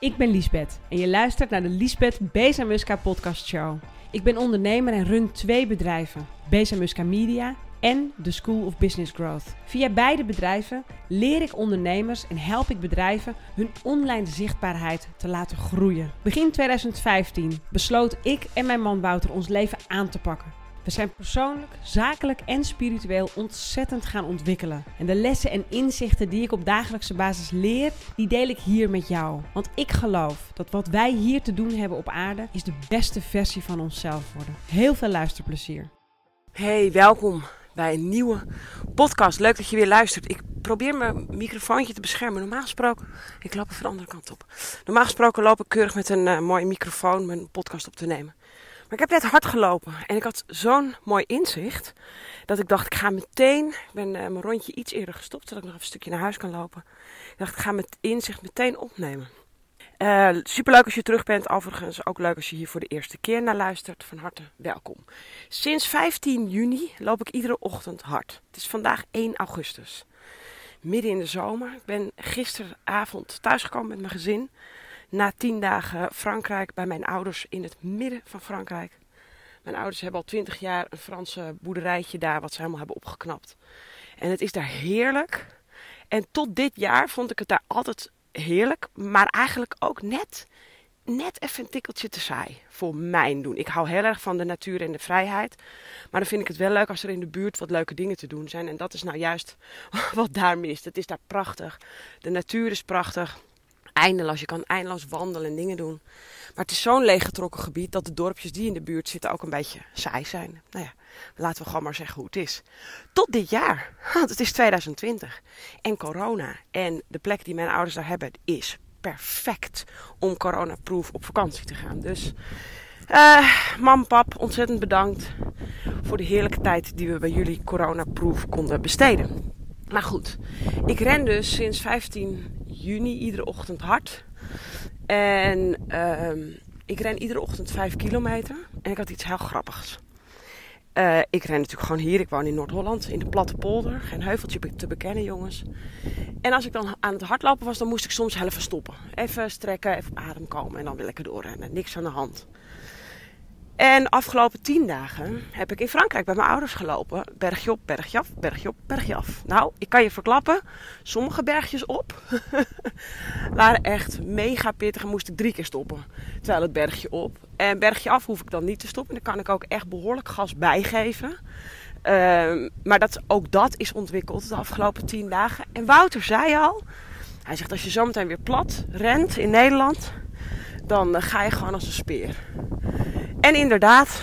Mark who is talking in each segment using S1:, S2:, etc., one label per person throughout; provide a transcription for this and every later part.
S1: Ik ben Liesbeth en je luistert naar de Liesbeth Bezamuska podcast show. Ik ben ondernemer en run twee bedrijven, Bezamuska Media en The School of Business Growth. Via beide bedrijven leer ik ondernemers en help ik bedrijven hun online zichtbaarheid te laten groeien. Begin 2015 besloot ik en mijn man Wouter ons leven aan te pakken. We zijn persoonlijk, zakelijk en spiritueel ontzettend gaan ontwikkelen. En de lessen en inzichten die ik op dagelijkse basis leer, die deel ik hier met jou. Want ik geloof dat wat wij hier te doen hebben op aarde, is de beste versie van onszelf worden. Heel veel luisterplezier.
S2: Hey, welkom bij een nieuwe podcast. Leuk dat je weer luistert. Ik probeer mijn microfoontje te beschermen. Normaal gesproken, ik loop even de andere kant op. Normaal gesproken loop ik keurig met een uh, mooie microfoon mijn podcast op te nemen. Maar ik heb net hard gelopen en ik had zo'n mooi inzicht dat ik dacht, ik ga meteen, ik ben uh, mijn rondje iets eerder gestopt, zodat ik nog even een stukje naar huis kan lopen. Ik dacht, ik ga met inzicht meteen opnemen. Uh, superleuk als je terug bent, overigens ook leuk als je hier voor de eerste keer naar luistert. Van harte welkom. Sinds 15 juni loop ik iedere ochtend hard. Het is vandaag 1 augustus. Midden in de zomer. Ik ben gisteravond thuisgekomen met mijn gezin na tien dagen Frankrijk bij mijn ouders in het midden van Frankrijk. Mijn ouders hebben al twintig jaar een Franse boerderijtje daar, wat ze helemaal hebben opgeknapt. En het is daar heerlijk. En tot dit jaar vond ik het daar altijd heerlijk, maar eigenlijk ook net, net even een tikkeltje te saai voor mijn doen. Ik hou heel erg van de natuur en de vrijheid, maar dan vind ik het wel leuk als er in de buurt wat leuke dingen te doen zijn. En dat is nou juist wat daar mist. Het is daar prachtig. De natuur is prachtig eindeloos. Je kan eindeloos wandelen en dingen doen. Maar het is zo'n leeggetrokken gebied dat de dorpjes die in de buurt zitten ook een beetje saai zijn. Nou ja, laten we gewoon maar zeggen hoe het is. Tot dit jaar, want het is 2020 en corona. En de plek die mijn ouders daar hebben is perfect om coronaproof op vakantie te gaan. Dus uh, mam, pap, ontzettend bedankt voor de heerlijke tijd die we bij jullie coronaproof konden besteden. Maar goed, ik ren dus sinds 15 juni iedere ochtend hard. En uh, ik ren iedere ochtend 5 kilometer. En ik had iets heel grappigs. Uh, ik ren natuurlijk gewoon hier. Ik woon in Noord-Holland, in de platte polder. Geen heuveltje te bekennen, jongens. En als ik dan aan het hardlopen was, dan moest ik soms heel even stoppen. Even strekken, even adem komen en dan weer lekker doorrennen. Niks aan de hand. En afgelopen tien dagen heb ik in Frankrijk bij mijn ouders gelopen. Bergje op, bergje af, bergje op, bergje af. Nou, ik kan je verklappen, sommige bergjes op waren echt mega pittig en moest ik drie keer stoppen. Terwijl het bergje op. En bergje af hoef ik dan niet te stoppen. Dan kan ik ook echt behoorlijk gas bijgeven. Uh, maar dat, ook dat is ontwikkeld de afgelopen tien dagen. En Wouter zei al, hij zegt als je zometeen weer plat rent in Nederland, dan uh, ga je gewoon als een speer. En inderdaad,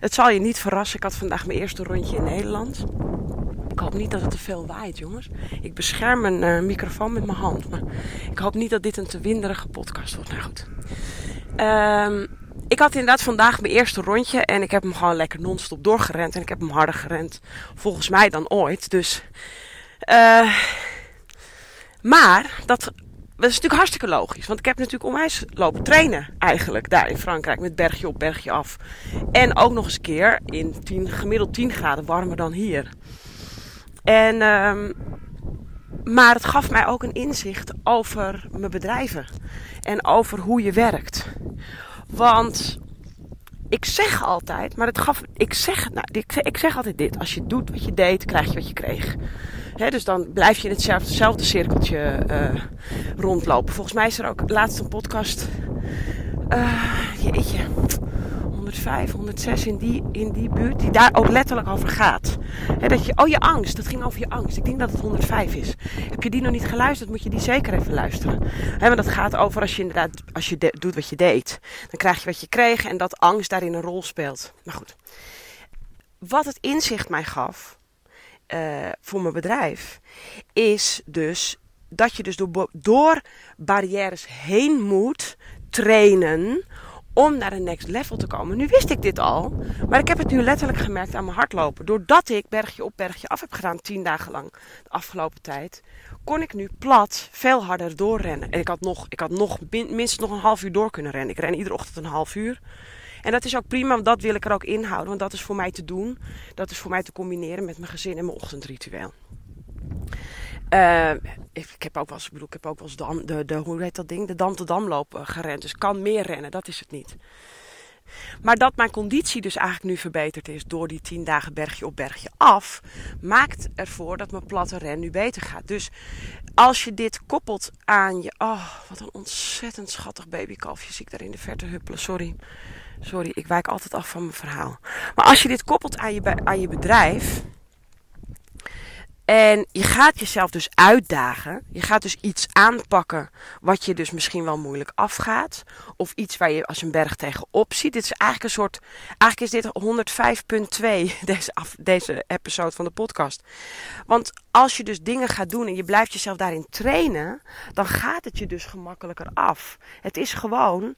S2: het zal je niet verrassen. Ik had vandaag mijn eerste rondje in Nederland. Ik hoop niet dat het te veel waait, jongens. Ik bescherm mijn uh, microfoon met mijn hand. Maar ik hoop niet dat dit een te winderige podcast wordt. Nou goed. Um, ik had inderdaad vandaag mijn eerste rondje. En ik heb hem gewoon lekker non-stop doorgerend. En ik heb hem harder gerend, volgens mij, dan ooit. Dus. Uh, maar dat dat is natuurlijk hartstikke logisch. Want ik heb natuurlijk onwijs lopen trainen eigenlijk daar in Frankrijk. Met bergje op, bergje af. En ook nog eens een keer in 10, gemiddeld 10 graden warmer dan hier. En, um, maar het gaf mij ook een inzicht over mijn bedrijven. En over hoe je werkt. Want ik zeg altijd, maar het gaf, ik zeg, nou, ik, ik zeg altijd dit. Als je doet wat je deed, krijg je wat je kreeg dus dan blijf je in hetzelfde cirkeltje uh, rondlopen. Volgens mij is er ook laatst een podcast. Uh, jeetje. 105, 106 in die, in die buurt, die daar ook letterlijk over gaat. dat je, oh, je angst, dat ging over je angst. Ik denk dat het 105 is. Heb je die nog niet geluisterd, moet je die zeker even luisteren. He, want dat gaat over als je inderdaad, als je doet wat je deed, dan krijg je wat je kreeg en dat angst daarin een rol speelt. Maar goed. Wat het inzicht mij gaf, uh, voor mijn bedrijf, is dus dat je dus door, door barrières heen moet trainen om naar een next level te komen. Nu wist ik dit al, maar ik heb het nu letterlijk gemerkt aan mijn hardlopen. Doordat ik bergje op bergje af heb gedaan, tien dagen lang de afgelopen tijd, kon ik nu plat veel harder doorrennen. En ik had nog, ik had nog minstens nog een half uur door kunnen rennen. Ik ren iedere ochtend een half uur. En dat is ook prima, want dat wil ik er ook inhouden. Want dat is voor mij te doen. Dat is voor mij te combineren met mijn gezin en mijn ochtendritueel. Uh, ik, heb ook wel eens, ik bedoel, ik heb ook wel eens de, de, hoe heet dat ding? De Dam te Damloop gerend. Dus kan meer rennen, dat is het niet. Maar dat mijn conditie dus eigenlijk nu verbeterd is door die tien dagen bergje op bergje af, maakt ervoor dat mijn platte ren nu beter gaat. Dus als je dit koppelt aan je. Oh, wat een ontzettend schattig babykalfje zie ik daar in de verte huppelen. Sorry. Sorry, ik wijk altijd af van mijn verhaal. Maar als je dit koppelt aan je, aan je bedrijf en je gaat jezelf dus uitdagen. Je gaat dus iets aanpakken wat je dus misschien wel moeilijk afgaat. Of iets waar je als een berg tegenop ziet. Dit is eigenlijk een soort. Eigenlijk is dit 105.2, deze, deze episode van de podcast. Want als je dus dingen gaat doen en je blijft jezelf daarin trainen. Dan gaat het je dus gemakkelijker af. Het is gewoon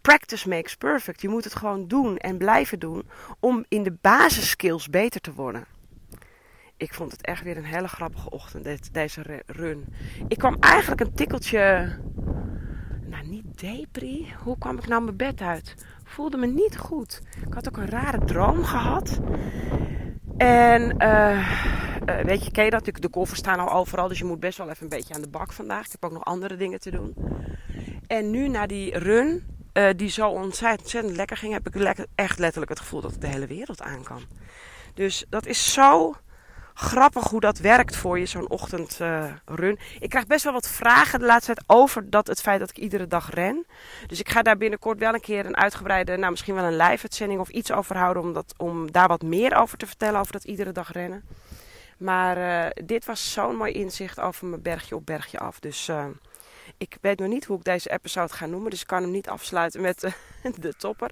S2: practice makes perfect. Je moet het gewoon doen en blijven doen om in de basisskills beter te worden ik vond het echt weer een hele grappige ochtend, deze run. Ik kwam eigenlijk een tikkeltje, nou niet depri. Hoe kwam ik nou mijn bed uit? Voelde me niet goed. Ik had ook een rare droom gehad. En uh, weet je, ken je dat? De koffers staan al overal, dus je moet best wel even een beetje aan de bak vandaag. Ik heb ook nog andere dingen te doen. En nu na die run, uh, die zo ontzettend lekker ging, heb ik echt letterlijk het gevoel dat ik de hele wereld aan kan. Dus dat is zo grappig hoe dat werkt voor je, zo'n ochtendrun. ik krijg best wel wat vragen de laatste tijd over dat, het feit dat ik iedere dag ren. Dus ik ga daar binnenkort wel een keer een uitgebreide, nou misschien wel een live-uitzending of iets over houden. Om, dat, om daar wat meer over te vertellen, over dat iedere dag rennen. Maar uh, dit was zo'n mooi inzicht over mijn bergje op bergje af. Dus ik weet nog niet hoe ik deze episode ga noemen. Dus ik kan hem niet afsluiten met uh, de topper.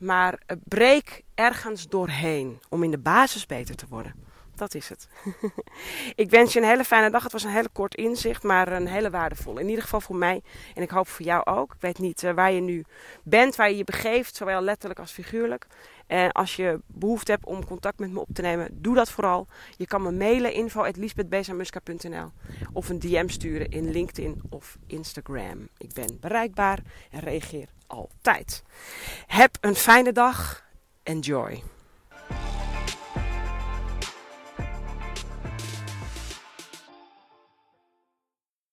S2: Maar breek ergens doorheen om in de basis beter te worden. Dat is het. ik wens je een hele fijne dag. Het was een hele kort inzicht, maar een hele waardevolle. In ieder geval voor mij en ik hoop voor jou ook. Ik weet niet uh, waar je nu bent, waar je je begeeft, zowel letterlijk als figuurlijk. En als je behoefte hebt om contact met me op te nemen, doe dat vooral. Je kan me mailen info.liesbethbezamuska.nl of een DM sturen in LinkedIn of Instagram. Ik ben bereikbaar en reageer altijd. Heb een fijne dag. Enjoy.